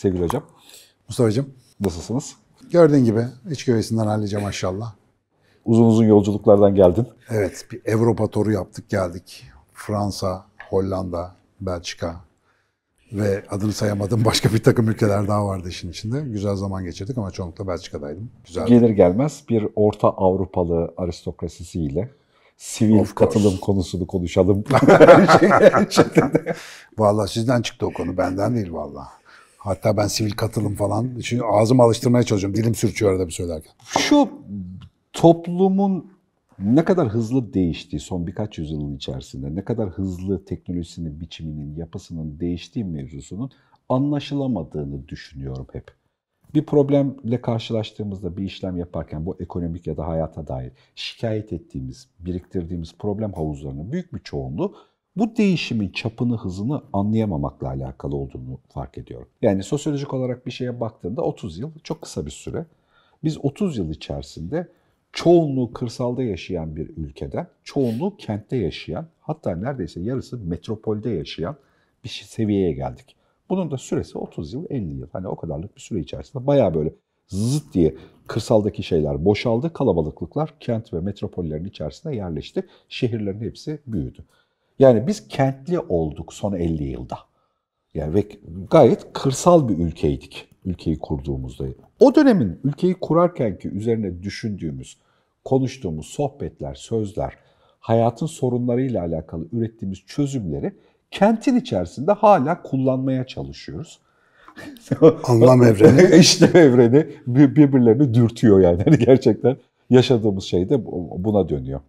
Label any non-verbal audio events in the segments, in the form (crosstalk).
Sevgili hocam. Mustafa'cığım. Nasılsınız? Gördüğün gibi iç güveysinden halledeceğim maşallah. Uzun uzun yolculuklardan geldin. Evet bir Avrupa turu yaptık geldik. Fransa, Hollanda, Belçika ve adını sayamadığım başka bir takım ülkeler daha vardı işin içinde. Güzel zaman geçirdik ama çoğunlukla Belçika'daydım. Güzel. Gelir gelmez bir Orta Avrupalı aristokrasisiyle sivil katılım konusunu konuşalım. (laughs) (laughs) vallahi sizden çıktı o konu benden değil vallahi. Hatta ben sivil katılım falan, şimdi ağzımı alıştırmaya çalışıyorum. Dilim sürçüyor arada bir söylerken. Şu toplumun ne kadar hızlı değiştiği son birkaç yüzyılın içerisinde, ne kadar hızlı teknolojisinin, biçiminin, yapısının değiştiği mevzusunun anlaşılamadığını düşünüyorum hep. Bir problemle karşılaştığımızda bir işlem yaparken bu ekonomik ya da hayata dair şikayet ettiğimiz, biriktirdiğimiz problem havuzlarının büyük bir çoğunluğu bu değişimin çapını, hızını anlayamamakla alakalı olduğunu fark ediyorum. Yani sosyolojik olarak bir şeye baktığında 30 yıl çok kısa bir süre. Biz 30 yıl içerisinde çoğunluğu kırsalda yaşayan bir ülkeden, çoğunluğu kentte yaşayan, hatta neredeyse yarısı metropolde yaşayan bir seviyeye geldik. Bunun da süresi 30 yıl, 50 yıl. Hani o kadarlık bir süre içerisinde bayağı böyle zıt diye kırsaldaki şeyler boşaldı, kalabalıklıklar kent ve metropollerin içerisine yerleşti. Şehirlerin hepsi büyüdü. Yani biz kentli olduk son 50 yılda. Yani ve gayet kırsal bir ülkeydik ülkeyi kurduğumuzda. O dönemin ülkeyi kurarken ki üzerine düşündüğümüz, konuştuğumuz sohbetler, sözler, hayatın sorunlarıyla alakalı ürettiğimiz çözümleri kentin içerisinde hala kullanmaya çalışıyoruz. (laughs) Anlam evreni. (laughs) Eşlem evreni birbirlerini dürtüyor yani. yani. Gerçekten yaşadığımız şey de buna dönüyor.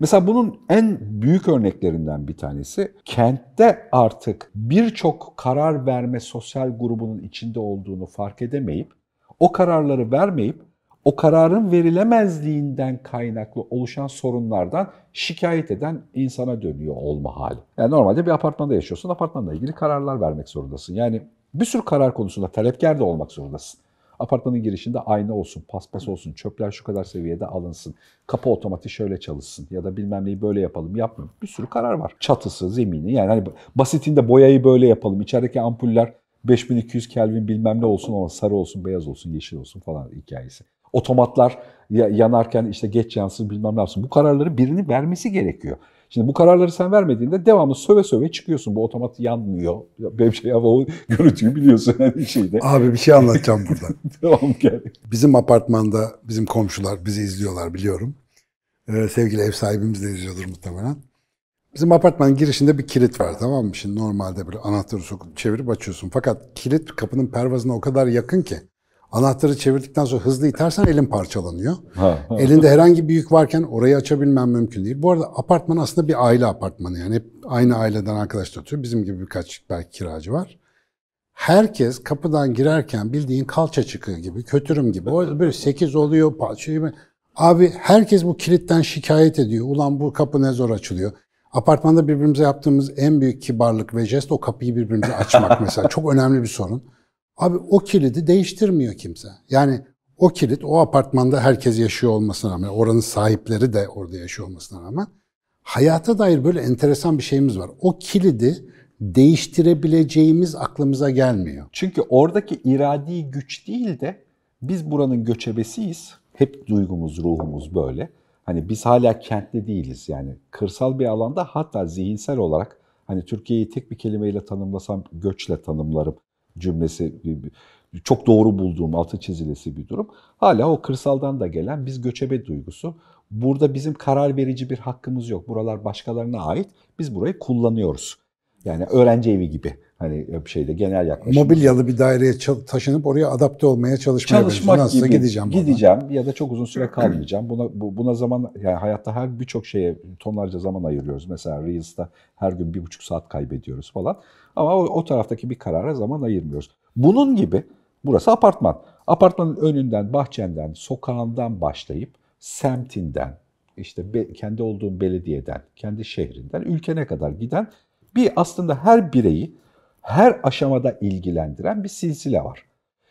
Mesela bunun en büyük örneklerinden bir tanesi kentte artık birçok karar verme sosyal grubunun içinde olduğunu fark edemeyip o kararları vermeyip o kararın verilemezliğinden kaynaklı oluşan sorunlardan şikayet eden insana dönüyor olma hali. Yani normalde bir apartmanda yaşıyorsun, apartmanla ilgili kararlar vermek zorundasın. Yani bir sürü karar konusunda talepkar da olmak zorundasın. Apartmanın girişinde ayna olsun, paspas olsun, çöpler şu kadar seviyede alınsın, kapı otomatik şöyle çalışsın ya da bilmem neyi böyle yapalım yapmıyor. Bir sürü karar var. Çatısı, zemini yani hani basitinde boyayı böyle yapalım, içerideki ampuller 5200 Kelvin bilmem ne olsun ama sarı olsun, beyaz olsun, yeşil olsun falan hikayesi. Otomatlar yanarken işte geç yansın bilmem ne yapsın. Bu kararları birini vermesi gerekiyor. Şimdi bu kararları sen vermediğinde devamlı söve söve çıkıyorsun. Bu otomat yanmıyor. Benim şey ama o görüntüyü biliyorsun yani şeyde. Abi bir şey anlatacağım burada. (laughs) Devam gel. Bizim apartmanda bizim komşular bizi izliyorlar biliyorum. Ee, sevgili ev sahibimiz de izliyordur muhtemelen. Bizim apartmanın girişinde bir kilit var tamam mı? Şimdi normalde böyle anahtarı sokup çevirip açıyorsun. Fakat kilit kapının pervazına o kadar yakın ki Anahtarı çevirdikten sonra hızlı itersen elin parçalanıyor. Ha, ha. Elinde herhangi bir yük varken orayı açabilmem mümkün değil. Bu arada apartman aslında bir aile apartmanı yani hep aynı aileden arkadaşlar oturuyor. Bizim gibi birkaç belki kiracı var. Herkes kapıdan girerken bildiğin kalça çıkığı gibi, kötürüm gibi. O böyle sekiz oluyor, parça gibi. Abi herkes bu kilitten şikayet ediyor. Ulan bu kapı ne zor açılıyor. Apartmanda birbirimize yaptığımız en büyük kibarlık ve jest o kapıyı birbirimize açmak (laughs) mesela. Çok önemli bir sorun. Abi o kilidi değiştirmiyor kimse. Yani o kilit o apartmanda herkes yaşıyor olmasına rağmen, oranın sahipleri de orada yaşıyor olmasına rağmen hayata dair böyle enteresan bir şeyimiz var. O kilidi değiştirebileceğimiz aklımıza gelmiyor. Çünkü oradaki iradi güç değil de biz buranın göçebesiyiz. Hep duygumuz, ruhumuz böyle. Hani biz hala kentli değiliz yani. Kırsal bir alanda hatta zihinsel olarak hani Türkiye'yi tek bir kelimeyle tanımlasam göçle tanımlarım cümlesi çok doğru bulduğum altı çizilesi bir durum. Hala o kırsaldan da gelen biz göçebe duygusu. Burada bizim karar verici bir hakkımız yok. Buralar başkalarına ait. Biz burayı kullanıyoruz. Yani öğrenci evi gibi hani bir şeyde genel yaklaşım. Mobilyalı bir daireye taşınıp oraya adapte olmaya çalışmaya Çalışmak Nasılsa gibi gideceğim. Gideceğim ya da çok uzun süre (clears throat) kalmayacağım. Buna buna zaman yani hayatta her birçok şeye tonlarca zaman ayırıyoruz. Mesela Reels'ta her gün bir buçuk saat kaybediyoruz falan. Ama o, o taraftaki bir karara zaman ayırmıyoruz. Bunun gibi burası apartman. Apartmanın önünden, bahçenden, sokağından başlayıp semtinden, işte be, kendi olduğun belediyeden, kendi şehrinden, ülkene kadar giden bir aslında her bireyi her aşamada ilgilendiren bir silsile var.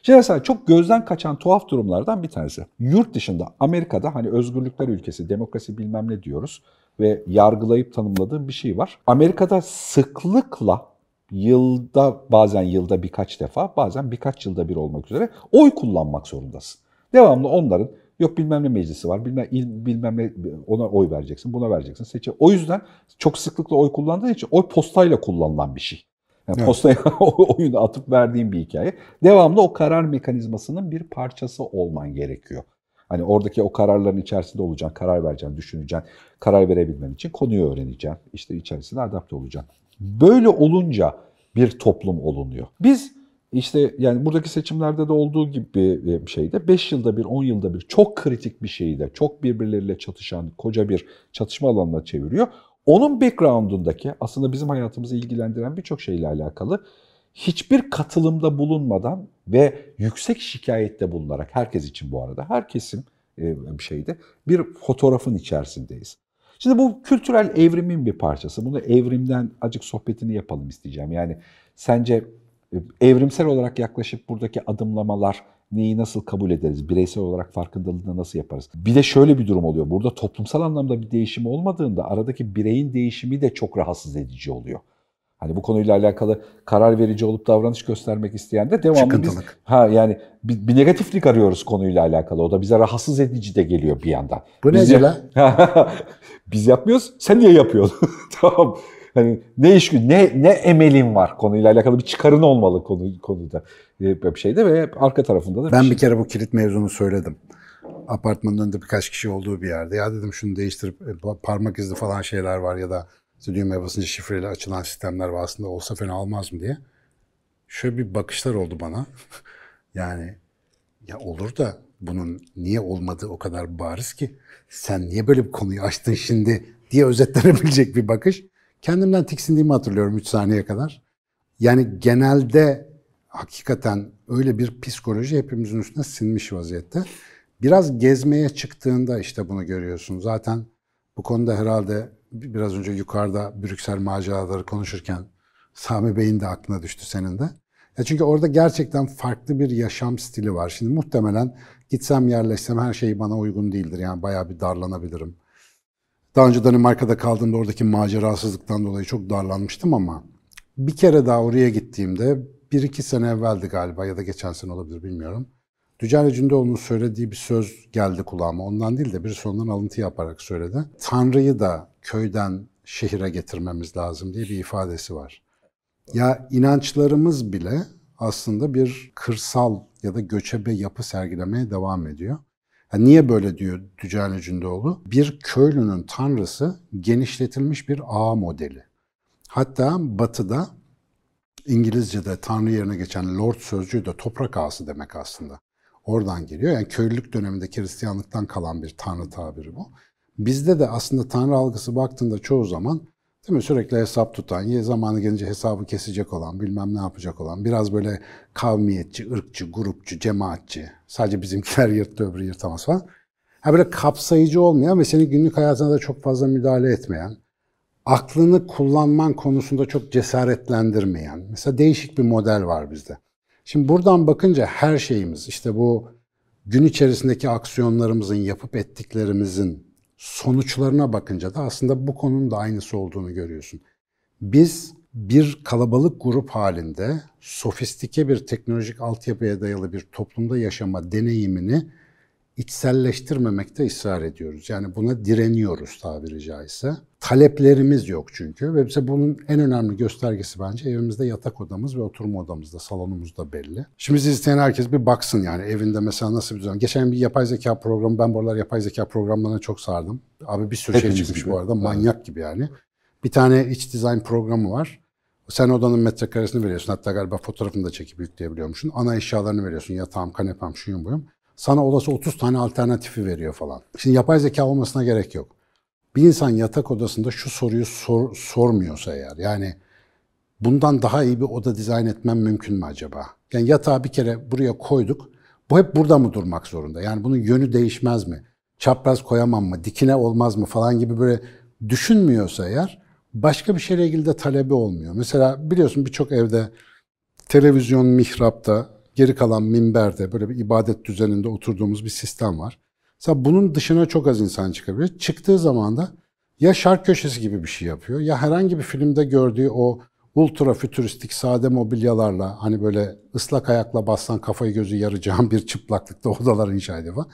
Şimdi mesela çok gözden kaçan tuhaf durumlardan bir tanesi. Yurt dışında Amerika'da hani özgürlükler ülkesi, demokrasi bilmem ne diyoruz ve yargılayıp tanımladığım bir şey var. Amerika'da sıklıkla yılda bazen yılda birkaç defa bazen birkaç yılda bir olmak üzere oy kullanmak zorundasın. Devamlı onların yok bilmem ne meclisi var bilmem, il, bilmem ne ona oy vereceksin buna vereceksin seçe. O yüzden çok sıklıkla oy kullandığı için oy postayla kullanılan bir şey. Yani Evet. postaya (laughs) oyunu atıp verdiğin bir hikaye. Devamlı o karar mekanizmasının bir parçası olman gerekiyor. Hani oradaki o kararların içerisinde olacaksın, karar vereceksin, düşüneceksin. Karar verebilmen için konuyu öğreneceksin. İşte içerisine adapte olacaksın. Böyle olunca bir toplum olunuyor. Biz işte yani buradaki seçimlerde de olduğu gibi bir şeyde 5 yılda bir, 10 yılda bir çok kritik bir şeyi de çok birbirleriyle çatışan koca bir çatışma alanına çeviriyor. Onun background'undaki aslında bizim hayatımızı ilgilendiren birçok şeyle alakalı hiçbir katılımda bulunmadan ve yüksek şikayette bulunarak herkes için bu arada her kesim e, bir şeyde bir fotoğrafın içerisindeyiz. Şimdi bu kültürel evrimin bir parçası. Bunu evrimden acık sohbetini yapalım isteyeceğim. Yani sence e, evrimsel olarak yaklaşıp buradaki adımlamalar neyi nasıl kabul ederiz? Bireysel olarak farkındalığını nasıl yaparız? Bir de şöyle bir durum oluyor. Burada toplumsal anlamda bir değişim olmadığında aradaki bireyin değişimi de çok rahatsız edici oluyor. Hani bu konuyla alakalı karar verici olup davranış göstermek isteyen de devamlı biz Çıkıntılık. ha yani bir, bir negatiflik arıyoruz konuyla alakalı. O da bize rahatsız edici de geliyor bir yandan. Bu Biz nece ya-? (laughs) Biz yapmıyoruz. Sen niye yapıyorsun? (laughs) tamam. Hani ne iş ne ne emelin var konuyla alakalı bir çıkarın olmalı konu konuda e, bir şeyde ve arka tarafında da Ben şey. bir kere bu kilit mevzunu söyledim. Apartmanın önünde birkaç kişi olduğu bir yerde. Ya dedim şunu değiştirip e, pa- parmak izli falan şeyler var ya da işte düğmeye basınca şifreyle açılan sistemler var aslında olsa fena olmaz mı diye. Şöyle bir bakışlar oldu bana. (laughs) yani ya olur da bunun niye olmadığı o kadar bariz ki sen niye böyle bir konuyu açtın şimdi diye özetlenebilecek bir bakış. Kendimden tiksindiğimi hatırlıyorum 3 saniye kadar. Yani genelde hakikaten öyle bir psikoloji hepimizin üstüne sinmiş vaziyette. Biraz gezmeye çıktığında işte bunu görüyorsun. Zaten bu konuda herhalde biraz önce yukarıda Brüksel maceraları konuşurken Sami Bey'in de aklına düştü senin de. Ya çünkü orada gerçekten farklı bir yaşam stili var. Şimdi muhtemelen gitsem yerleşsem her şey bana uygun değildir. Yani bayağı bir darlanabilirim. Daha önce Danimarka'da kaldığımda oradaki macerasızlıktan dolayı çok darlanmıştım ama bir kere daha oraya gittiğimde bir iki sene evveldi galiba ya da geçen sene olabilir bilmiyorum. Dücale Cündoğlu'nun söylediği bir söz geldi kulağıma. Ondan değil de bir sonundan alıntı yaparak söyledi. Tanrı'yı da köyden şehire getirmemiz lazım diye bir ifadesi var. Ya inançlarımız bile aslında bir kırsal ya da göçebe yapı sergilemeye devam ediyor. Ya niye böyle diyor Dücale Cündoğlu? Bir köylünün tanrısı genişletilmiş bir ağ modeli. Hatta batıda İngilizce'de tanrı yerine geçen lord sözcüğü de toprak ağası demek aslında. Oradan geliyor. Yani köylülük dönemindeki Hristiyanlıktan kalan bir tanrı tabiri bu. Bizde de aslında tanrı algısı baktığında çoğu zaman değil mi sürekli hesap tutan, zamanı gelince hesabı kesecek olan, bilmem ne yapacak olan, biraz böyle kavmiyetçi, ırkçı, grupçu, cemaatçi, sadece bizimkiler (laughs) yırttı öbürü yırtamaz falan. Ha böyle kapsayıcı olmayan ve senin günlük hayatına da çok fazla müdahale etmeyen, aklını kullanman konusunda çok cesaretlendirmeyen, mesela değişik bir model var bizde. Şimdi buradan bakınca her şeyimiz, işte bu gün içerisindeki aksiyonlarımızın, yapıp ettiklerimizin sonuçlarına bakınca da aslında bu konunun da aynısı olduğunu görüyorsun. Biz bir kalabalık grup halinde sofistike bir teknolojik altyapıya dayalı bir toplumda yaşama deneyimini içselleştirmemekte ısrar ediyoruz. Yani buna direniyoruz tabiri caizse. Taleplerimiz yok çünkü ve bize bunun en önemli göstergesi bence evimizde yatak odamız ve oturma odamızda, salonumuzda belli. Şimdi siz isteyen herkes bir baksın yani evinde mesela nasıl bir düzen. Geçen bir yapay zeka programı, ben bu aralar yapay zeka programlarına çok sardım. Abi bir sürü şey Hepimiz çıkmış gibi. bu arada, manyak gibi yani. Bir tane iç dizayn programı var. Sen odanın metrekaresini veriyorsun. Hatta galiba fotoğrafını da çekip yükleyebiliyormuşsun. Ana eşyalarını veriyorsun. Yatağım, kanepem, şuyum buyum. Sana olası 30 tane alternatifi veriyor falan. Şimdi yapay zeka olmasına gerek yok. Bir insan yatak odasında şu soruyu sor- sormuyorsa eğer, yani bundan daha iyi bir oda dizayn etmem mümkün mü acaba? Yani yatağı bir kere buraya koyduk. Bu hep burada mı durmak zorunda? Yani bunun yönü değişmez mi? Çapraz koyamam mı? Dikine olmaz mı falan gibi böyle düşünmüyorsa eğer başka bir şeyle ilgili de talebi olmuyor. Mesela biliyorsun birçok evde televizyon mihrapta, geri kalan minberde böyle bir ibadet düzeninde oturduğumuz bir sistem var. Mesela bunun dışına çok az insan çıkabiliyor. Çıktığı zaman da ya şark köşesi gibi bir şey yapıyor ya herhangi bir filmde gördüğü o ultra fütüristik sade mobilyalarla hani böyle ıslak ayakla bassan kafayı gözü yaracağım bir çıplaklıkta odalar inşa ediyor.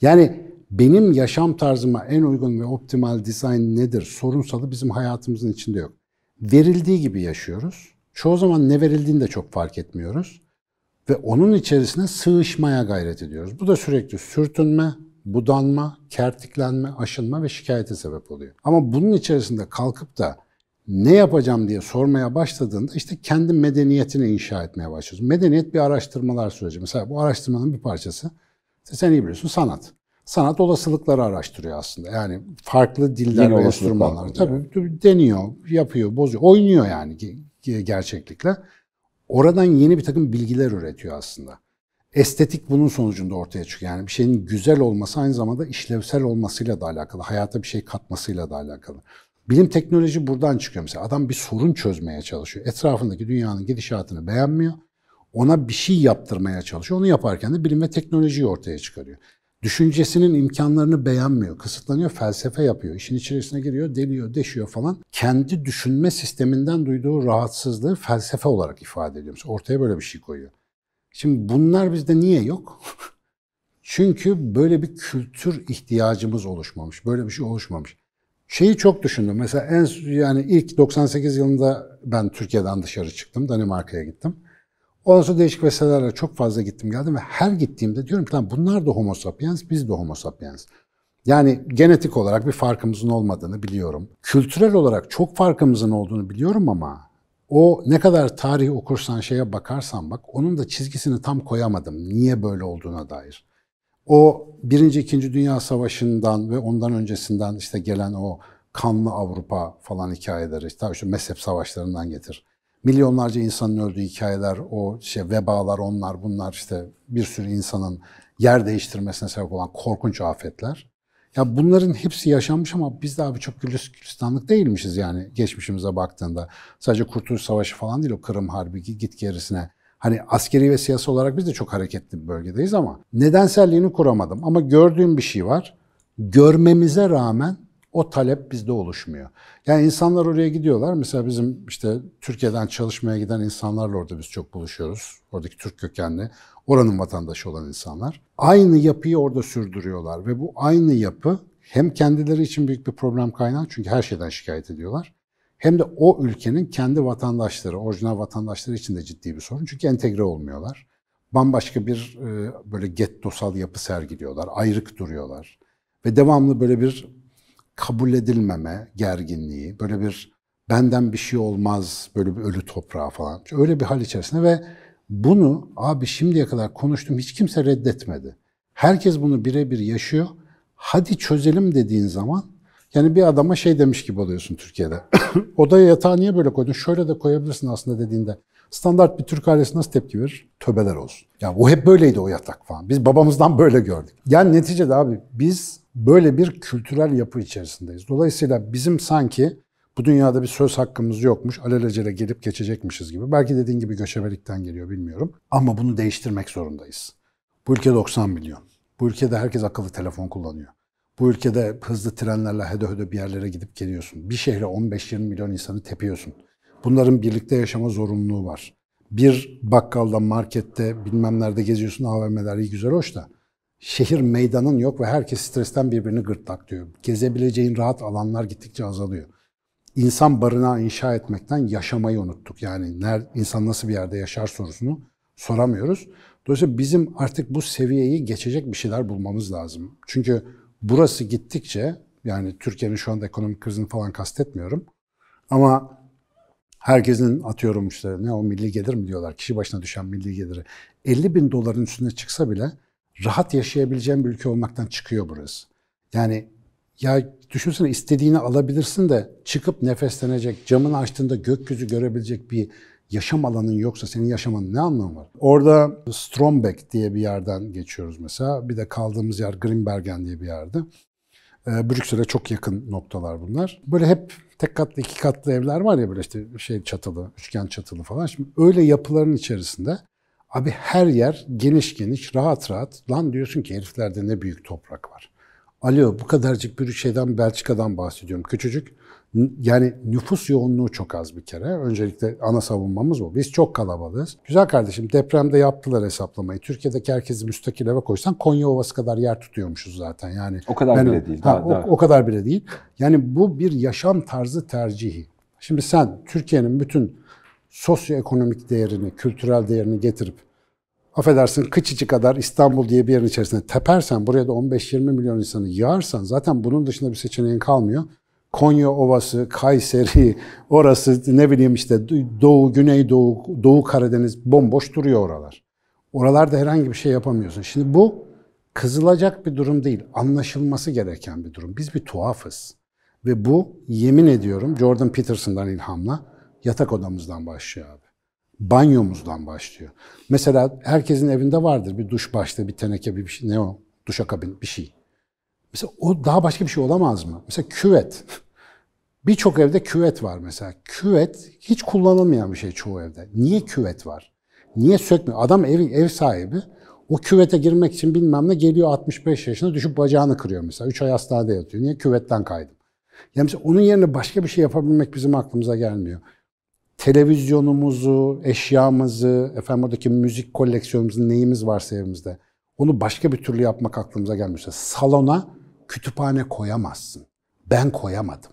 Yani benim yaşam tarzıma en uygun ve optimal dizayn nedir sorunsalı bizim hayatımızın içinde yok. Verildiği gibi yaşıyoruz. Çoğu zaman ne verildiğini de çok fark etmiyoruz. Ve onun içerisine sığışmaya gayret ediyoruz. Bu da sürekli sürtünme, budanma, kertiklenme, aşınma ve şikayete sebep oluyor. Ama bunun içerisinde kalkıp da ne yapacağım diye sormaya başladığında işte kendi medeniyetini inşa etmeye başlıyorsun. Medeniyet bir araştırmalar süreci. Mesela bu araştırmanın bir parçası, sen iyi biliyorsun sanat. Sanat olasılıkları araştırıyor aslında. Yani farklı diller Yeni ve enstrümanlar. Tabii deniyor, yapıyor, bozuyor, oynuyor yani ge- gerçeklikle. Oradan yeni bir takım bilgiler üretiyor aslında. Estetik bunun sonucunda ortaya çıkıyor. Yani bir şeyin güzel olması aynı zamanda işlevsel olmasıyla da alakalı. Hayata bir şey katmasıyla da alakalı. Bilim teknoloji buradan çıkıyor mesela. Adam bir sorun çözmeye çalışıyor. Etrafındaki dünyanın gidişatını beğenmiyor. Ona bir şey yaptırmaya çalışıyor. Onu yaparken de bilim ve teknolojiyi ortaya çıkarıyor. Düşüncesinin imkanlarını beğenmiyor, kısıtlanıyor, felsefe yapıyor. İşin içerisine giriyor, deliyor, deşiyor falan. Kendi düşünme sisteminden duyduğu rahatsızlığı felsefe olarak ifade ediyor. Mesela ortaya böyle bir şey koyuyor. Şimdi bunlar bizde niye yok? (laughs) Çünkü böyle bir kültür ihtiyacımız oluşmamış. Böyle bir şey oluşmamış. Şeyi çok düşündüm. Mesela en yani ilk 98 yılında ben Türkiye'den dışarı çıktım. Danimarka'ya gittim. Ondan sonra değişik vesilelerle çok fazla gittim geldim ve her gittiğimde diyorum ki lan bunlar da homo sapiens, biz de homo sapiens. Yani genetik olarak bir farkımızın olmadığını biliyorum. Kültürel olarak çok farkımızın olduğunu biliyorum ama o ne kadar tarih okursan şeye bakarsan bak onun da çizgisini tam koyamadım. Niye böyle olduğuna dair. O Birinci, İkinci Dünya Savaşı'ndan ve ondan öncesinden işte gelen o kanlı Avrupa falan hikayeleri, işte işte mezhep savaşlarından getir. Milyonlarca insanın öldüğü hikayeler, o şey vebalar, onlar bunlar işte bir sürü insanın yer değiştirmesine sebep olan korkunç afetler. Ya bunların hepsi yaşanmış ama biz de abi çok Gülis- gülistanlık değilmişiz yani geçmişimize baktığında. Sadece Kurtuluş Savaşı falan değil o Kırım Harbi git gerisine. Hani askeri ve siyasi olarak biz de çok hareketli bir bölgedeyiz ama nedenselliğini kuramadım. Ama gördüğüm bir şey var. Görmemize rağmen o talep bizde oluşmuyor. Yani insanlar oraya gidiyorlar. Mesela bizim işte Türkiye'den çalışmaya giden insanlarla orada biz çok buluşuyoruz. Oradaki Türk kökenli, oranın vatandaşı olan insanlar. Aynı yapıyı orada sürdürüyorlar ve bu aynı yapı hem kendileri için büyük bir problem kaynağı çünkü her şeyden şikayet ediyorlar. Hem de o ülkenin kendi vatandaşları, orijinal vatandaşları için de ciddi bir sorun. Çünkü entegre olmuyorlar. Bambaşka bir e, böyle gettosal yapı sergiliyorlar, ayrık duruyorlar. Ve devamlı böyle bir kabul edilmeme gerginliği, böyle bir benden bir şey olmaz, böyle bir ölü toprağa falan. Öyle bir hal içerisinde ve bunu abi şimdiye kadar konuştum hiç kimse reddetmedi. Herkes bunu birebir yaşıyor. Hadi çözelim dediğin zaman yani bir adama şey demiş gibi oluyorsun Türkiye'de. (coughs) Odaya yatağı niye böyle koydun? Şöyle de koyabilirsin aslında dediğinde. Standart bir Türk ailesi nasıl tepki verir? Töbeler olsun. Ya o hep böyleydi o yatak falan. Biz babamızdan böyle gördük. Yani neticede abi biz böyle bir kültürel yapı içerisindeyiz. Dolayısıyla bizim sanki bu dünyada bir söz hakkımız yokmuş, alelacele gelip geçecekmişiz gibi. Belki dediğin gibi göçebelikten geliyor bilmiyorum. Ama bunu değiştirmek zorundayız. Bu ülke 90 milyon. Bu ülkede herkes akıllı telefon kullanıyor. Bu ülkede hızlı trenlerle hede hede bir yerlere gidip geliyorsun. Bir şehre 15-20 milyon insanı tepiyorsun. Bunların birlikte yaşama zorunluluğu var. Bir bakkalda, markette, bilmem nerede geziyorsun, AVM'ler iyi güzel hoş da. Şehir meydanın yok ve herkes stresten birbirini gırtlaklıyor. Gezebileceğin rahat alanlar gittikçe azalıyor. İnsan barınağı inşa etmekten yaşamayı unuttuk. Yani ner, insan nasıl bir yerde yaşar sorusunu soramıyoruz. Dolayısıyla bizim artık bu seviyeyi geçecek bir şeyler bulmamız lazım. Çünkü burası gittikçe, yani Türkiye'nin şu anda ekonomik krizini falan kastetmiyorum. Ama herkesin atıyorum işte ne o milli gelir mi diyorlar, kişi başına düşen milli geliri 50 bin doların üstüne çıksa bile rahat yaşayabileceğin bir ülke olmaktan çıkıyor burası. Yani ya düşünsene istediğini alabilirsin de çıkıp nefeslenecek, camını açtığında gökyüzü görebilecek bir yaşam alanın yoksa senin yaşamanın ne anlamı var? Orada Strombeck diye bir yerden geçiyoruz mesela. Bir de kaldığımız yer Grimbergen diye bir yerde. Ee, Brüksel'e çok yakın noktalar bunlar. Böyle hep tek katlı, iki katlı evler var ya böyle işte şey çatılı, üçgen çatılı falan. Şimdi öyle yapıların içerisinde abi her yer geniş geniş, rahat rahat. Lan diyorsun ki heriflerde ne büyük toprak var. Alo bu kadarcık bir şeyden Belçika'dan bahsediyorum. Küçücük. Yani nüfus yoğunluğu çok az bir kere. Öncelikle ana savunmamız o. Biz çok kalabalığız. Güzel kardeşim depremde yaptılar hesaplamayı. Türkiye'deki herkesi müstakil eve koysan Konya Ovası kadar yer tutuyormuşuz zaten. Yani O kadar ben- bile değil. Ha, Daha- o, daha- o kadar bile değil. Yani bu bir yaşam tarzı tercihi. Şimdi sen Türkiye'nin bütün sosyoekonomik değerini, kültürel değerini getirip affedersin kıçıcı kadar İstanbul diye bir yerin içerisine tepersen buraya da 15-20 milyon insanı yağarsan zaten bunun dışında bir seçeneğin kalmıyor. Konya Ovası, Kayseri, orası ne bileyim işte Doğu, Güneydoğu, Doğu Karadeniz bomboş duruyor oralar. Oralarda herhangi bir şey yapamıyorsun. Şimdi bu kızılacak bir durum değil, anlaşılması gereken bir durum. Biz bir tuhafız. Ve bu yemin ediyorum Jordan Peterson'dan ilhamla yatak odamızdan başlıyor abi. Banyomuzdan başlıyor. Mesela herkesin evinde vardır bir duş başlığı, bir teneke, bir şey. Ne o? Duşakabin bir şey. Mesela o daha başka bir şey olamaz mı? Mesela küvet. (laughs) Birçok evde küvet var mesela. Küvet hiç kullanılmayan bir şey çoğu evde. Niye küvet var? Niye sökmüyor? Adam ev, ev sahibi o küvete girmek için bilmem ne geliyor 65 yaşında düşüp bacağını kırıyor mesela. 3 ay hastanede yatıyor. Niye? Küvetten kaydım. Yani mesela onun yerine başka bir şey yapabilmek bizim aklımıza gelmiyor. Televizyonumuzu, eşyamızı, efendim oradaki müzik koleksiyonumuzu, neyimiz varsa evimizde. Onu başka bir türlü yapmak aklımıza. Mesela Salona kütüphane koyamazsın. Ben koyamadım.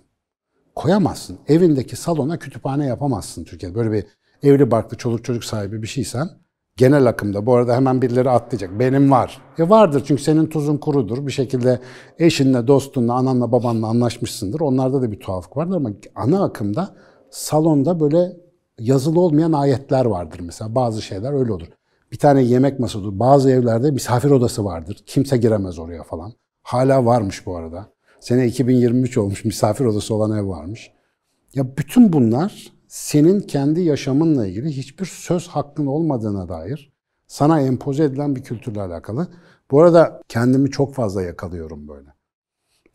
Koyamazsın. Evindeki salona kütüphane yapamazsın Türkiye'de. Böyle bir evli barklı çoluk çocuk sahibi bir şeysen genel akımda bu arada hemen birileri atlayacak. Benim var. E vardır çünkü senin tuzun kurudur. Bir şekilde eşinle, dostunla, ananla, babanla anlaşmışsındır. Onlarda da bir tuhaflık vardır ama ana akımda salonda böyle yazılı olmayan ayetler vardır mesela. Bazı şeyler öyle olur. Bir tane yemek masası, bazı evlerde misafir odası vardır. Kimse giremez oraya falan. Hala varmış bu arada. Sene 2023 olmuş misafir odası olan ev varmış. Ya bütün bunlar senin kendi yaşamınla ilgili hiçbir söz hakkın olmadığına dair sana empoze edilen bir kültürle alakalı. Bu arada kendimi çok fazla yakalıyorum böyle.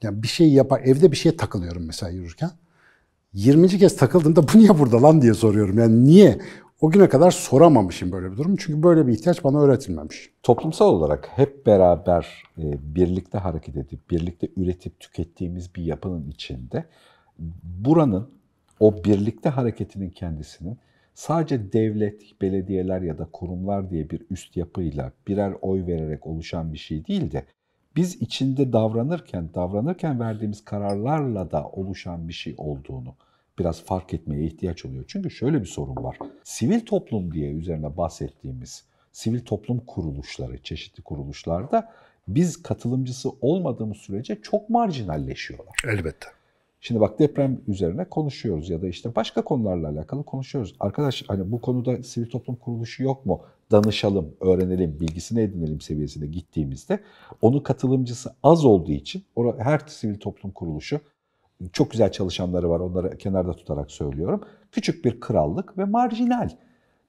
Yani bir şey yapar, evde bir şeye takılıyorum mesela yürürken. 20. kez takıldığımda bu niye burada lan diye soruyorum. Yani niye? O güne kadar soramamışım böyle bir durum. Çünkü böyle bir ihtiyaç bana öğretilmemiş. Toplumsal olarak hep beraber e, birlikte hareket edip, birlikte üretip tükettiğimiz bir yapının içinde buranın o birlikte hareketinin kendisinin sadece devlet, belediyeler ya da kurumlar diye bir üst yapıyla birer oy vererek oluşan bir şey değil de biz içinde davranırken, davranırken verdiğimiz kararlarla da oluşan bir şey olduğunu biraz fark etmeye ihtiyaç oluyor. Çünkü şöyle bir sorun var. Sivil toplum diye üzerine bahsettiğimiz sivil toplum kuruluşları, çeşitli kuruluşlarda biz katılımcısı olmadığımız sürece çok marjinalleşiyorlar. Elbette. Şimdi bak deprem üzerine konuşuyoruz ya da işte başka konularla alakalı konuşuyoruz. Arkadaş hani bu konuda sivil toplum kuruluşu yok mu? Danışalım, öğrenelim, bilgisini edinelim seviyesine gittiğimizde onu katılımcısı az olduğu için her sivil toplum kuruluşu çok güzel çalışanları var onları kenarda tutarak söylüyorum. Küçük bir krallık ve marjinal.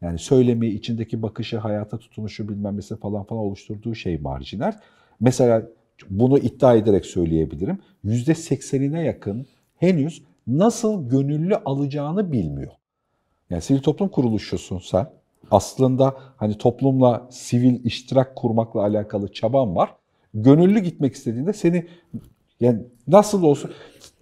Yani söylemi, içindeki bakışı, hayata tutunuşu bilmem nesi falan falan oluşturduğu şey marjinal. Mesela bunu iddia ederek söyleyebilirim. %80'ine yakın henüz nasıl gönüllü alacağını bilmiyor. Yani sivil toplum kuruluşusun sen. Aslında hani toplumla sivil iştirak kurmakla alakalı çaban var. Gönüllü gitmek istediğinde seni yani nasıl olsun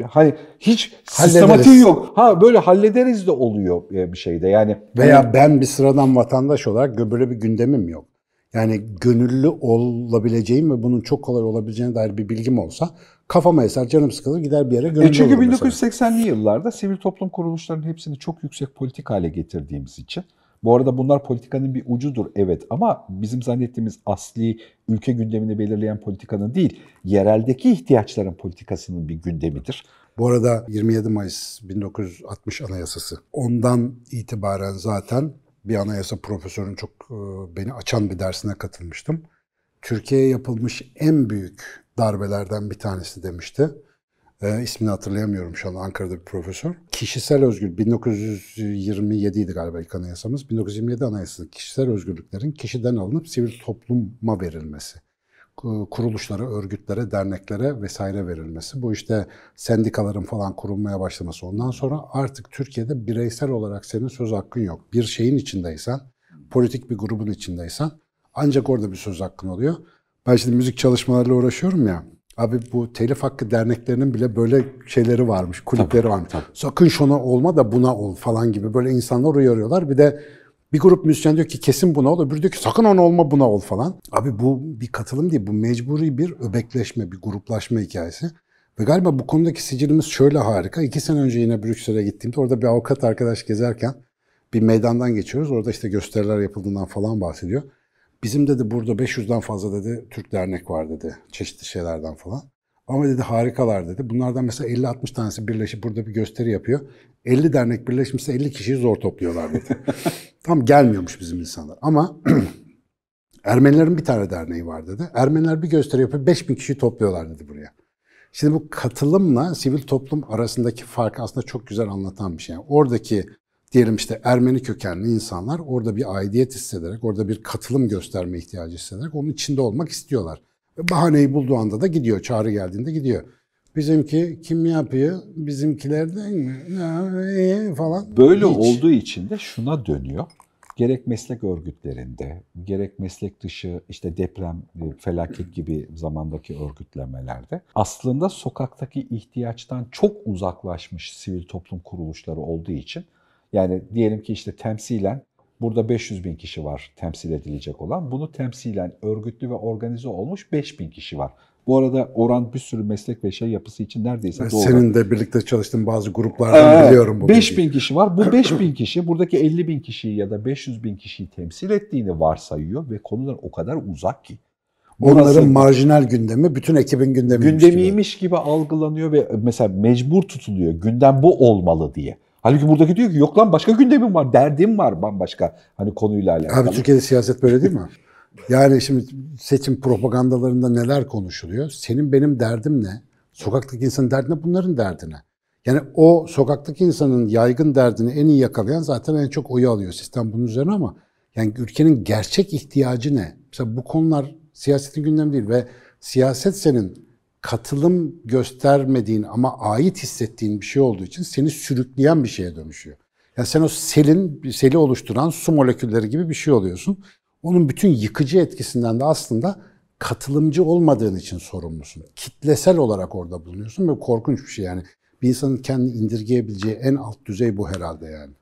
hani hiç sistematiği yok. Ha böyle hallederiz de oluyor bir şeyde yani. Veya hani, ben bir sıradan vatandaş olarak böyle bir gündemim yok. Yani gönüllü olabileceğim ve bunun çok kolay olabileceğine dair bir bilgim olsa kafama eser, canım sıkılır gider bir yere gönüllü e Çünkü olurum 1980'li yıllarda sivil toplum kuruluşlarının hepsini çok yüksek politik hale getirdiğimiz için bu arada bunlar politikanın bir ucudur evet ama bizim zannettiğimiz asli ülke gündemini belirleyen politikanın değil, yereldeki ihtiyaçların politikasının bir gündemidir. Bu arada 27 Mayıs 1960 Anayasası. Ondan itibaren zaten bir anayasa profesörün çok beni açan bir dersine katılmıştım. Türkiye'ye yapılmış en büyük darbelerden bir tanesi demişti. E, ismini hatırlayamıyorum şu an Ankara'da bir profesör. Kişisel özgür 1927 idi galiba ilk anayasamız. 1927 anayasası kişisel özgürlüklerin kişiden alınıp sivil topluma verilmesi. Kuruluşlara, örgütlere, derneklere vesaire verilmesi. Bu işte sendikaların falan kurulmaya başlaması. Ondan sonra artık Türkiye'de bireysel olarak senin söz hakkın yok. Bir şeyin içindeysen, politik bir grubun içindeysen ancak orada bir söz hakkın oluyor. Ben şimdi müzik çalışmalarıyla uğraşıyorum ya. Abi bu telif hakkı derneklerinin bile böyle şeyleri varmış, kulüpleri varmış. Sakın şuna olma da buna ol falan gibi böyle insanlar uyarıyorlar. Bir de bir grup müzisyen diyor ki kesin buna ol, öbürü diyor ki sakın ona olma buna ol falan. Abi bu bir katılım değil, bu mecburi bir öbekleşme, bir gruplaşma hikayesi. Ve galiba bu konudaki sicilimiz şöyle harika. İki sene önce yine Brüksel'e gittiğimde orada bir avukat arkadaş gezerken bir meydandan geçiyoruz. Orada işte gösteriler yapıldığından falan bahsediyor. Bizim dedi burada 500'den fazla dedi Türk dernek var dedi. Çeşitli şeylerden falan. Ama dedi harikalar dedi. Bunlardan mesela 50-60 tanesi birleşip burada bir gösteri yapıyor. 50 dernek birleşmişse 50 kişiyi zor topluyorlar dedi. (laughs) Tam gelmiyormuş bizim insanlar. Ama (clears throat) Ermenilerin bir tane derneği var dedi. Ermeniler bir gösteri yapıyor 5000 kişiyi topluyorlar dedi buraya. Şimdi bu katılımla sivil toplum arasındaki farkı aslında çok güzel anlatan bir şey. Yani oradaki diyelim işte Ermeni kökenli insanlar orada bir aidiyet hissederek, orada bir katılım gösterme ihtiyacı hissederek onun içinde olmak istiyorlar. Bahaneyi bulduğu anda da gidiyor, çağrı geldiğinde gidiyor. Bizimki kim yapıyor? Bizimkiler değil mi? Ya, falan. Böyle Hiç. olduğu için de şuna dönüyor. Gerek meslek örgütlerinde, gerek meslek dışı işte deprem, e, felaket gibi zamandaki örgütlemelerde aslında sokaktaki ihtiyaçtan çok uzaklaşmış sivil toplum kuruluşları olduğu için yani diyelim ki işte temsilen burada 500 bin kişi var temsil edilecek olan. Bunu temsilen örgütlü ve organize olmuş 5 bin kişi var. Bu arada oran bir sürü meslek ve şey yapısı için neredeyse doğru. Senin de birlikte çalıştığın bazı gruplardan Ee, biliyorum bu 5 bilgiyi. bin kişi var. Bu 5 bin kişi buradaki 50 bin kişiyi ya da 500 bin kişiyi temsil ettiğini varsayıyor ve konular o kadar uzak ki. Burası Onların marjinal gündemi bütün ekibin gündemiymiş gibi. gündemiymiş gibi algılanıyor ve mesela mecbur tutuluyor. Gündem bu olmalı diye. Halbuki buradaki diyor ki yok lan başka gündemim var, derdim var bambaşka hani konuyla alakalı. Abi Türkiye'de siyaset böyle değil mi? Yani şimdi seçim propagandalarında neler konuşuluyor? Senin benim derdim ne? Sokaktaki insanın derdi ne? Bunların derdi ne? Yani o sokaktaki insanın yaygın derdini en iyi yakalayan zaten en çok oyu alıyor sistem bunun üzerine ama yani ülkenin gerçek ihtiyacı ne? Mesela bu konular siyasetin gündemi değil ve siyaset senin katılım göstermediğin ama ait hissettiğin bir şey olduğu için seni sürükleyen bir şeye dönüşüyor. Yani sen o selin, seli oluşturan su molekülleri gibi bir şey oluyorsun. Onun bütün yıkıcı etkisinden de aslında katılımcı olmadığın için sorumlusun. Kitlesel olarak orada bulunuyorsun ve korkunç bir şey yani. Bir insanın kendini indirgeyebileceği en alt düzey bu herhalde yani.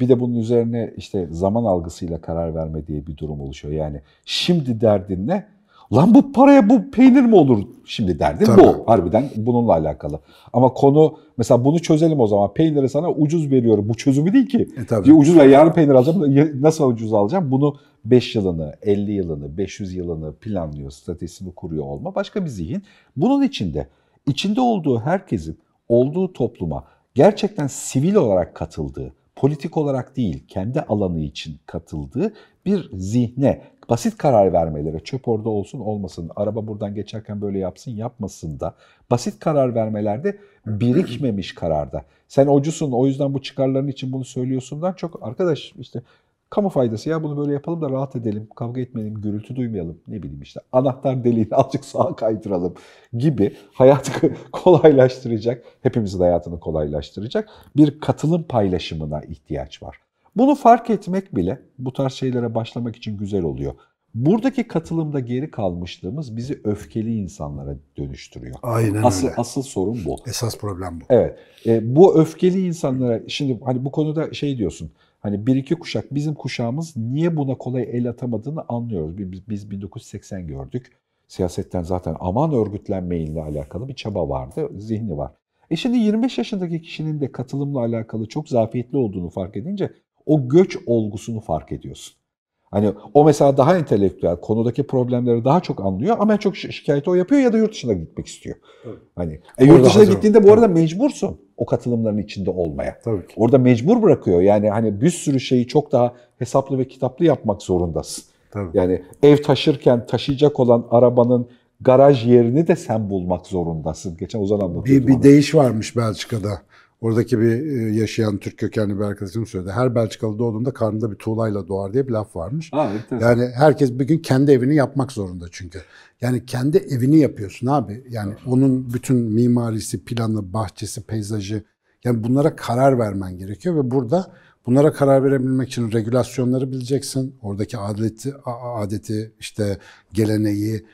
Bir de bunun üzerine işte zaman algısıyla karar verme diye bir durum oluşuyor. Yani şimdi derdin ne? Lan bu paraya bu peynir mi olur? Şimdi Tabii. bu. Harbiden bununla alakalı. Ama konu mesela bunu çözelim o zaman. Peyniri sana ucuz veriyorum. Bu çözümü değil ki. E tabii. Bir ucuz ver. Yarın peynir alacağım. Ya- Nasıl ucuz alacağım? Bunu 5 yılını, 50 yılını, 500 yılını planlıyor, stratejisini kuruyor olma başka bir zihin. Bunun içinde, içinde olduğu herkesin olduğu topluma gerçekten sivil olarak katıldığı, politik olarak değil, kendi alanı için katıldığı bir zihne, basit karar vermelere, çöp orada olsun olmasın, araba buradan geçerken böyle yapsın yapmasın da, basit karar vermelerde birikmemiş kararda. Sen ocusun o yüzden bu çıkarların için bunu söylüyorsundan çok arkadaş işte kamu faydası ya bunu böyle yapalım da rahat edelim, kavga etmeyelim, gürültü duymayalım ne bileyim işte anahtar deliğini (laughs) azıcık sağa kaydıralım gibi hayatı (laughs) kolaylaştıracak, hepimizin hayatını kolaylaştıracak bir katılım paylaşımına ihtiyaç var. Bunu fark etmek bile bu tarz şeylere başlamak için güzel oluyor. Buradaki katılımda geri kalmışlığımız bizi öfkeli insanlara dönüştürüyor. Aynen Asıl, öyle. asıl sorun bu. Esas problem bu. Evet. E, bu öfkeli insanlara şimdi hani bu konuda şey diyorsun. Hani bir iki kuşak bizim kuşağımız niye buna kolay el atamadığını anlıyoruz. Biz, biz 1980 gördük. Siyasetten zaten aman örgütlenmeyle alakalı bir çaba vardı, zihni var. E şimdi 25 yaşındaki kişinin de katılımla alakalı çok zafiyetli olduğunu fark edince o göç olgusunu fark ediyorsun. Hani o mesela daha entelektüel, konudaki problemleri daha çok anlıyor ama en çok şi- şikayeti o yapıyor ya da yurt dışına gitmek istiyor. Hani e, yurt dışına gittiğinde bu arada mecbursun o katılımların içinde olmaya. Tabii ki. Orada mecbur bırakıyor. Yani hani bir sürü şeyi çok daha hesaplı ve kitaplı yapmak zorundasın. Tabii. Yani ev taşırken taşıyacak olan arabanın garaj yerini de sen bulmak zorundasın. Geçen Ozan anlatıyordu Bir, bir bana. deyiş varmış Belçika'da. Oradaki bir e, yaşayan Türk kökenli bir arkadaşım söyledi. Her Belçikalı doğduğunda karnında bir tuğlayla doğar diye bir laf varmış. Enteresan. Yani herkes bir gün kendi evini yapmak zorunda çünkü. Yani kendi evini yapıyorsun abi. Yani onun bütün mimarisi, planı, bahçesi, peyzajı yani bunlara karar vermen gerekiyor ve burada bunlara karar verebilmek için regülasyonları bileceksin. Oradaki adeti, adeti işte geleneği,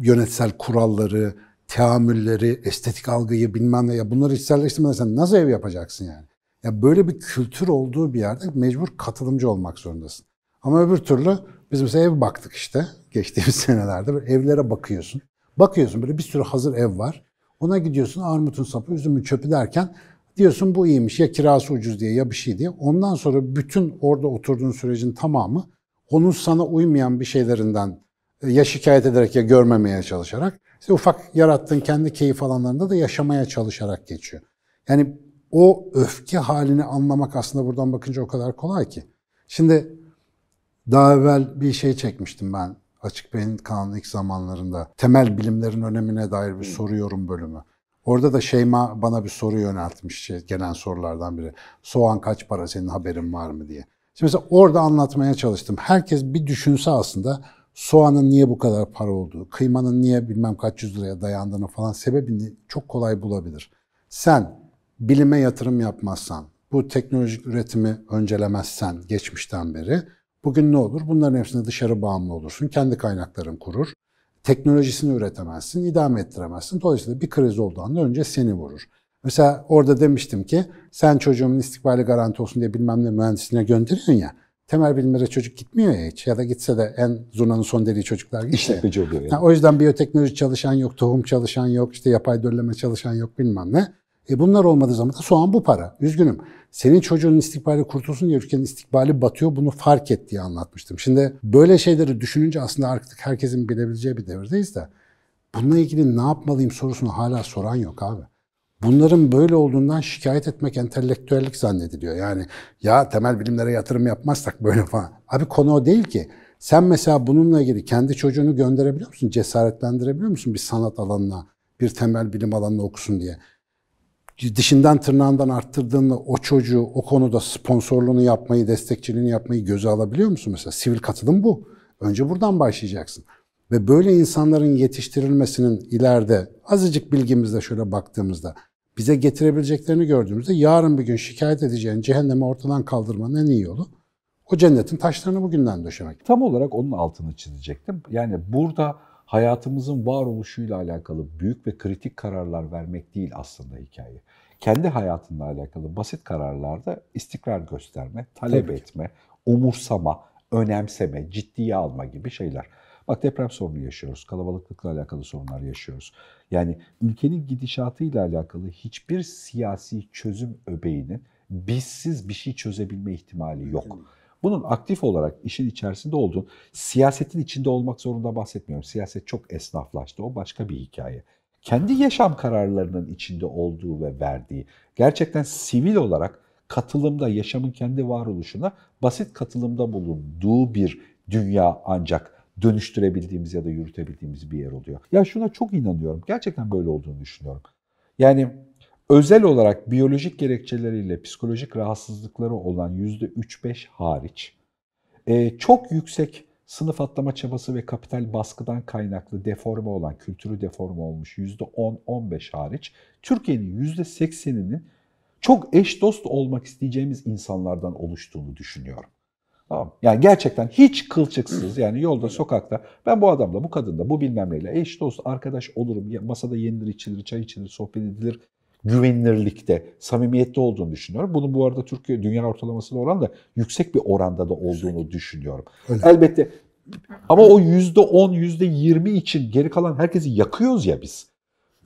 yönetsel kuralları, teamülleri, estetik algıyı bilmem ne ya bunları içselleştirmeden nasıl ev yapacaksın yani? Ya böyle bir kültür olduğu bir yerde mecbur katılımcı olmak zorundasın. Ama öbür türlü biz mesela ev baktık işte geçtiğimiz (laughs) senelerde böyle evlere bakıyorsun. Bakıyorsun böyle bir sürü hazır ev var. Ona gidiyorsun armutun sapı, üzümün çöpü derken diyorsun bu iyiymiş ya kirası ucuz diye ya bir şey diye. Ondan sonra bütün orada oturduğun sürecin tamamı onun sana uymayan bir şeylerinden e, ya şikayet ederek ya görmemeye çalışarak işte ufak yarattığın kendi keyif alanlarında da yaşamaya çalışarak geçiyor. Yani o öfke halini anlamak aslında buradan bakınca o kadar kolay ki. Şimdi daha evvel bir şey çekmiştim ben Açık Bey'in kanalının ilk zamanlarında. Temel bilimlerin önemine dair bir soruyorum bölümü. Orada da Şeyma bana bir soru yöneltmiş şey, gelen sorulardan biri. Soğan kaç para senin haberin var mı diye. Şimdi mesela orada anlatmaya çalıştım. Herkes bir düşünse aslında soğanın niye bu kadar para olduğu, kıymanın niye bilmem kaç yüz liraya dayandığını falan sebebini çok kolay bulabilir. Sen bilime yatırım yapmazsan, bu teknolojik üretimi öncelemezsen geçmişten beri bugün ne olur? Bunların hepsine dışarı bağımlı olursun. Kendi kaynakların kurur. Teknolojisini üretemezsin, idame ettiremezsin. Dolayısıyla bir kriz olduğunda önce seni vurur. Mesela orada demiştim ki sen çocuğumun istikbali garanti olsun diye bilmem ne mühendisliğine gönderiyorsun ya. Temel bilimlere çocuk gitmiyor ya hiç. Ya da gitse de en zurnanın son deliği çocuklar gidiyor. İşletmeci oluyor yani. Ha, o yüzden biyoteknoloji çalışan yok, tohum çalışan yok, işte yapay dölleme çalışan yok bilmem ne. E bunlar olmadığı zaman da soğan bu para. Üzgünüm. Senin çocuğun istikbali kurtulsun diye ülkenin istikbali batıyor. Bunu fark et diye anlatmıştım. Şimdi böyle şeyleri düşününce aslında artık herkesin bilebileceği bir devirdeyiz de bununla ilgili ne yapmalıyım sorusunu hala soran yok abi. Bunların böyle olduğundan şikayet etmek entelektüellik zannediliyor. Yani ya temel bilimlere yatırım yapmazsak böyle falan. Abi konu o değil ki. Sen mesela bununla ilgili kendi çocuğunu gönderebiliyor musun? Cesaretlendirebiliyor musun bir sanat alanına, bir temel bilim alanına okusun diye? Dişinden tırnağından arttırdığında o çocuğu o konuda sponsorluğunu yapmayı, destekçiliğini yapmayı göze alabiliyor musun mesela? Sivil katılım bu. Önce buradan başlayacaksın. Ve böyle insanların yetiştirilmesinin ileride azıcık bilgimizle şöyle baktığımızda bize getirebileceklerini gördüğümüzde yarın bir gün şikayet edeceğin cehennemi ortadan kaldırmanın en iyi yolu o cennetin taşlarını bugünden döşemek. Tam olarak onun altını çizecektim. Yani burada hayatımızın varoluşuyla alakalı büyük ve kritik kararlar vermek değil aslında hikaye. Kendi hayatınla alakalı basit kararlarda istikrar gösterme, talep Tabii ki. etme, umursama, önemseme, ciddiye alma gibi şeyler. Bak deprem sorunu yaşıyoruz, kalabalıklıkla alakalı sorunlar yaşıyoruz. Yani ülkenin gidişatıyla alakalı hiçbir siyasi çözüm öbeğinin bizsiz bir şey çözebilme ihtimali yok. Bunun aktif olarak işin içerisinde olduğun, siyasetin içinde olmak zorunda bahsetmiyorum. Siyaset çok esnaflaştı, o başka bir hikaye. Kendi yaşam kararlarının içinde olduğu ve verdiği, gerçekten sivil olarak katılımda, yaşamın kendi varoluşuna basit katılımda bulunduğu bir dünya ancak dönüştürebildiğimiz ya da yürütebildiğimiz bir yer oluyor. Ya şuna çok inanıyorum. Gerçekten böyle olduğunu düşünüyorum. Yani özel olarak biyolojik gerekçeleriyle psikolojik rahatsızlıkları olan %3-5 hariç e, çok yüksek sınıf atlama çabası ve kapital baskıdan kaynaklı deforme olan, kültürü deforme olmuş %10-15 hariç Türkiye'nin %80'inin çok eş dost olmak isteyeceğimiz insanlardan oluştuğunu düşünüyorum. Tamam. Yani gerçekten hiç kılçıksız (clears throat) yani yolda sokakta ben bu adamla bu kadınla bu bilmem neyle eş dost arkadaş olurum masada yenilir içilir çay içilir sohbet edilir güvenilirlikte samimiyette olduğunu düşünüyorum. Bunun bu arada Türkiye dünya ortalamasına oranla yüksek bir oranda da olduğunu düşünüyorum. Öyle. Elbette ama o yüzde on yüzde yirmi için geri kalan herkesi yakıyoruz ya biz.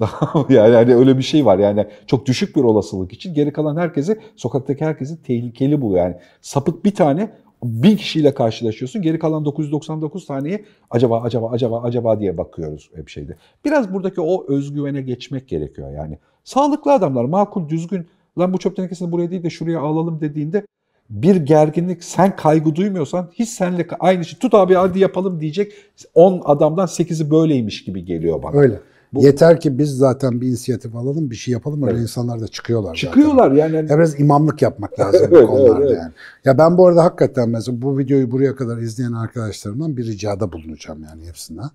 (laughs) yani hani öyle bir şey var yani çok düşük bir olasılık için geri kalan herkesi sokaktaki herkesi tehlikeli buluyor. Yani sapık bir tane bin kişiyle karşılaşıyorsun. Geri kalan 999 taneye acaba acaba acaba acaba diye bakıyoruz hep şeyde. Biraz buradaki o özgüvene geçmek gerekiyor yani. Sağlıklı adamlar makul düzgün lan bu çöp tenekesini buraya değil de şuraya alalım dediğinde bir gerginlik sen kaygı duymuyorsan hiç senle aynı şey tut abi hadi yapalım diyecek 10 adamdan 8'i böyleymiş gibi geliyor bana. Öyle. Bu- Yeter ki biz zaten bir inisiyatif alalım, bir şey yapalım. Öyle Evet. insanlar da çıkıyorlar zaten. Çıkıyorlar yani. Ya biraz imamlık yapmak (laughs) lazım bu konularda evet, evet. yani. Ya ben bu arada hakikaten mesela bu videoyu buraya kadar izleyen arkadaşlarımdan bir ricada bulunacağım yani hepsinden.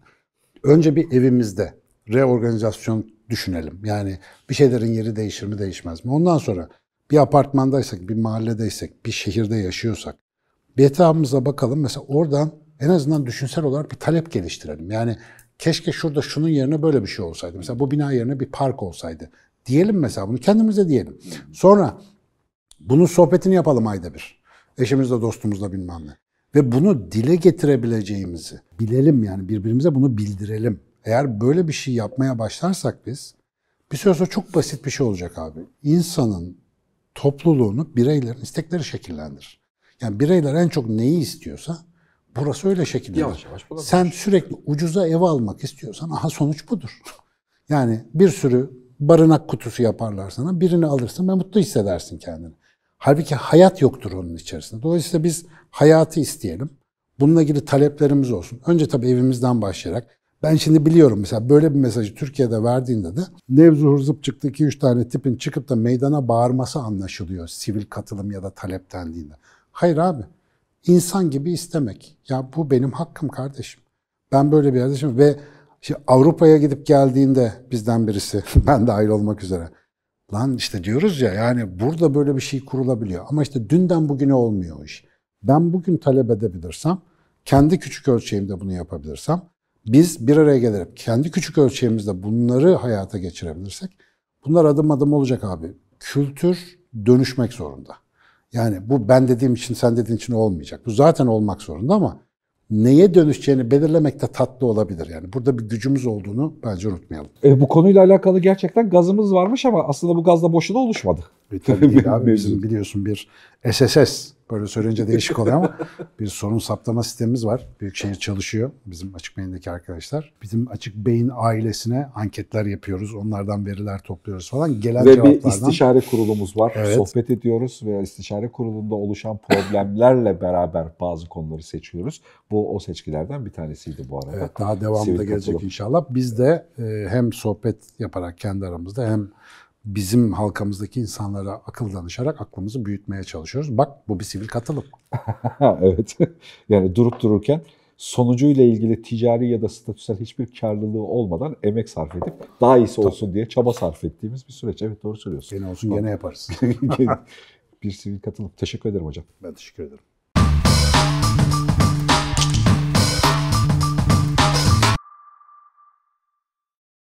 Önce bir evimizde reorganizasyon düşünelim. Yani bir şeylerin yeri değişir mi değişmez mi? Ondan sonra bir apartmandaysak, bir mahalledeysek, bir şehirde yaşıyorsak bir etrafımıza bakalım. Mesela oradan en azından düşünsel olarak bir talep geliştirelim. Yani keşke şurada şunun yerine böyle bir şey olsaydı. Mesela bu bina yerine bir park olsaydı. Diyelim mesela bunu kendimize diyelim. Sonra bunun sohbetini yapalım ayda bir. Eşimizle, dostumuzla bilmem ne. Ve bunu dile getirebileceğimizi bilelim yani birbirimize bunu bildirelim. Eğer böyle bir şey yapmaya başlarsak biz bir süre sonra çok basit bir şey olacak abi. İnsanın topluluğunu bireylerin istekleri şekillendirir. Yani bireyler en çok neyi istiyorsa burası öyle şekillenir. Yavaş yavaş Sen sürekli ucuza ev almak istiyorsan aha sonuç budur. Yani bir sürü barınak kutusu yaparlar sana. Birini alırsın ve mutlu hissedersin kendini. Halbuki hayat yoktur onun içerisinde. Dolayısıyla biz hayatı isteyelim. Bununla ilgili taleplerimiz olsun. Önce tabii evimizden başlayarak. Ben şimdi biliyorum mesela böyle bir mesajı Türkiye'de verdiğinde de Nevzu Hırzıp çıktı 2-3 tane tipin çıkıp da meydana bağırması anlaşılıyor sivil katılım ya da talep dendiğinde. Hayır abi. İnsan gibi istemek. Ya bu benim hakkım kardeşim. Ben böyle bir yerdeyim ve işte Avrupa'ya gidip geldiğinde bizden birisi, (laughs) ben dahil olmak üzere. Lan işte diyoruz ya yani burada böyle bir şey kurulabiliyor. Ama işte dünden bugüne olmuyor iş. Ben bugün talep edebilirsem, kendi küçük ölçeğimde bunu yapabilirsem, biz bir araya gelerek kendi küçük ölçeğimizde bunları hayata geçirebilirsek, bunlar adım adım olacak abi. Kültür dönüşmek zorunda. Yani bu ben dediğim için sen dediğin için olmayacak. Bu zaten olmak zorunda ama neye dönüşeceğini belirlemek de tatlı olabilir. Yani burada bir gücümüz olduğunu bence unutmayalım. E, bu konuyla alakalı gerçekten gazımız varmış ama aslında bu gaz da boşuna oluşmadı. E, tabii değil abi. Bizim biliyorsun bir SSS böyle söyleyince değişik oluyor ama (laughs) bir sorun saptama sistemimiz var. Büyükşehir çalışıyor bizim Açık Beyin'deki arkadaşlar. Bizim Açık Beyin ailesine anketler yapıyoruz. Onlardan veriler topluyoruz falan. Gelen Ve bir cevaplardan istişare kurulumuz var. Evet. Sohbet ediyoruz ve istişare kurulunda oluşan problemlerle beraber bazı konuları seçiyoruz. Bu o seçkilerden bir tanesiydi bu arada. Evet, daha devamı Sivil da gelecek inşallah. Biz de e, hem sohbet yaparak kendi aramızda hem bizim halkamızdaki insanlara akıl danışarak aklımızı büyütmeye çalışıyoruz. Bak bu bir sivil katılım. (laughs) evet. (laughs) yani durup dururken sonucuyla ilgili ticari ya da statüsel hiçbir karlılığı olmadan emek sarf edip daha iyisi olsun diye çaba sarf ettiğimiz bir süreç. Evet doğru söylüyorsun. Gene olsun gene yaparız. (laughs) bir sivil katılım. Teşekkür ederim hocam. ben teşekkür ederim.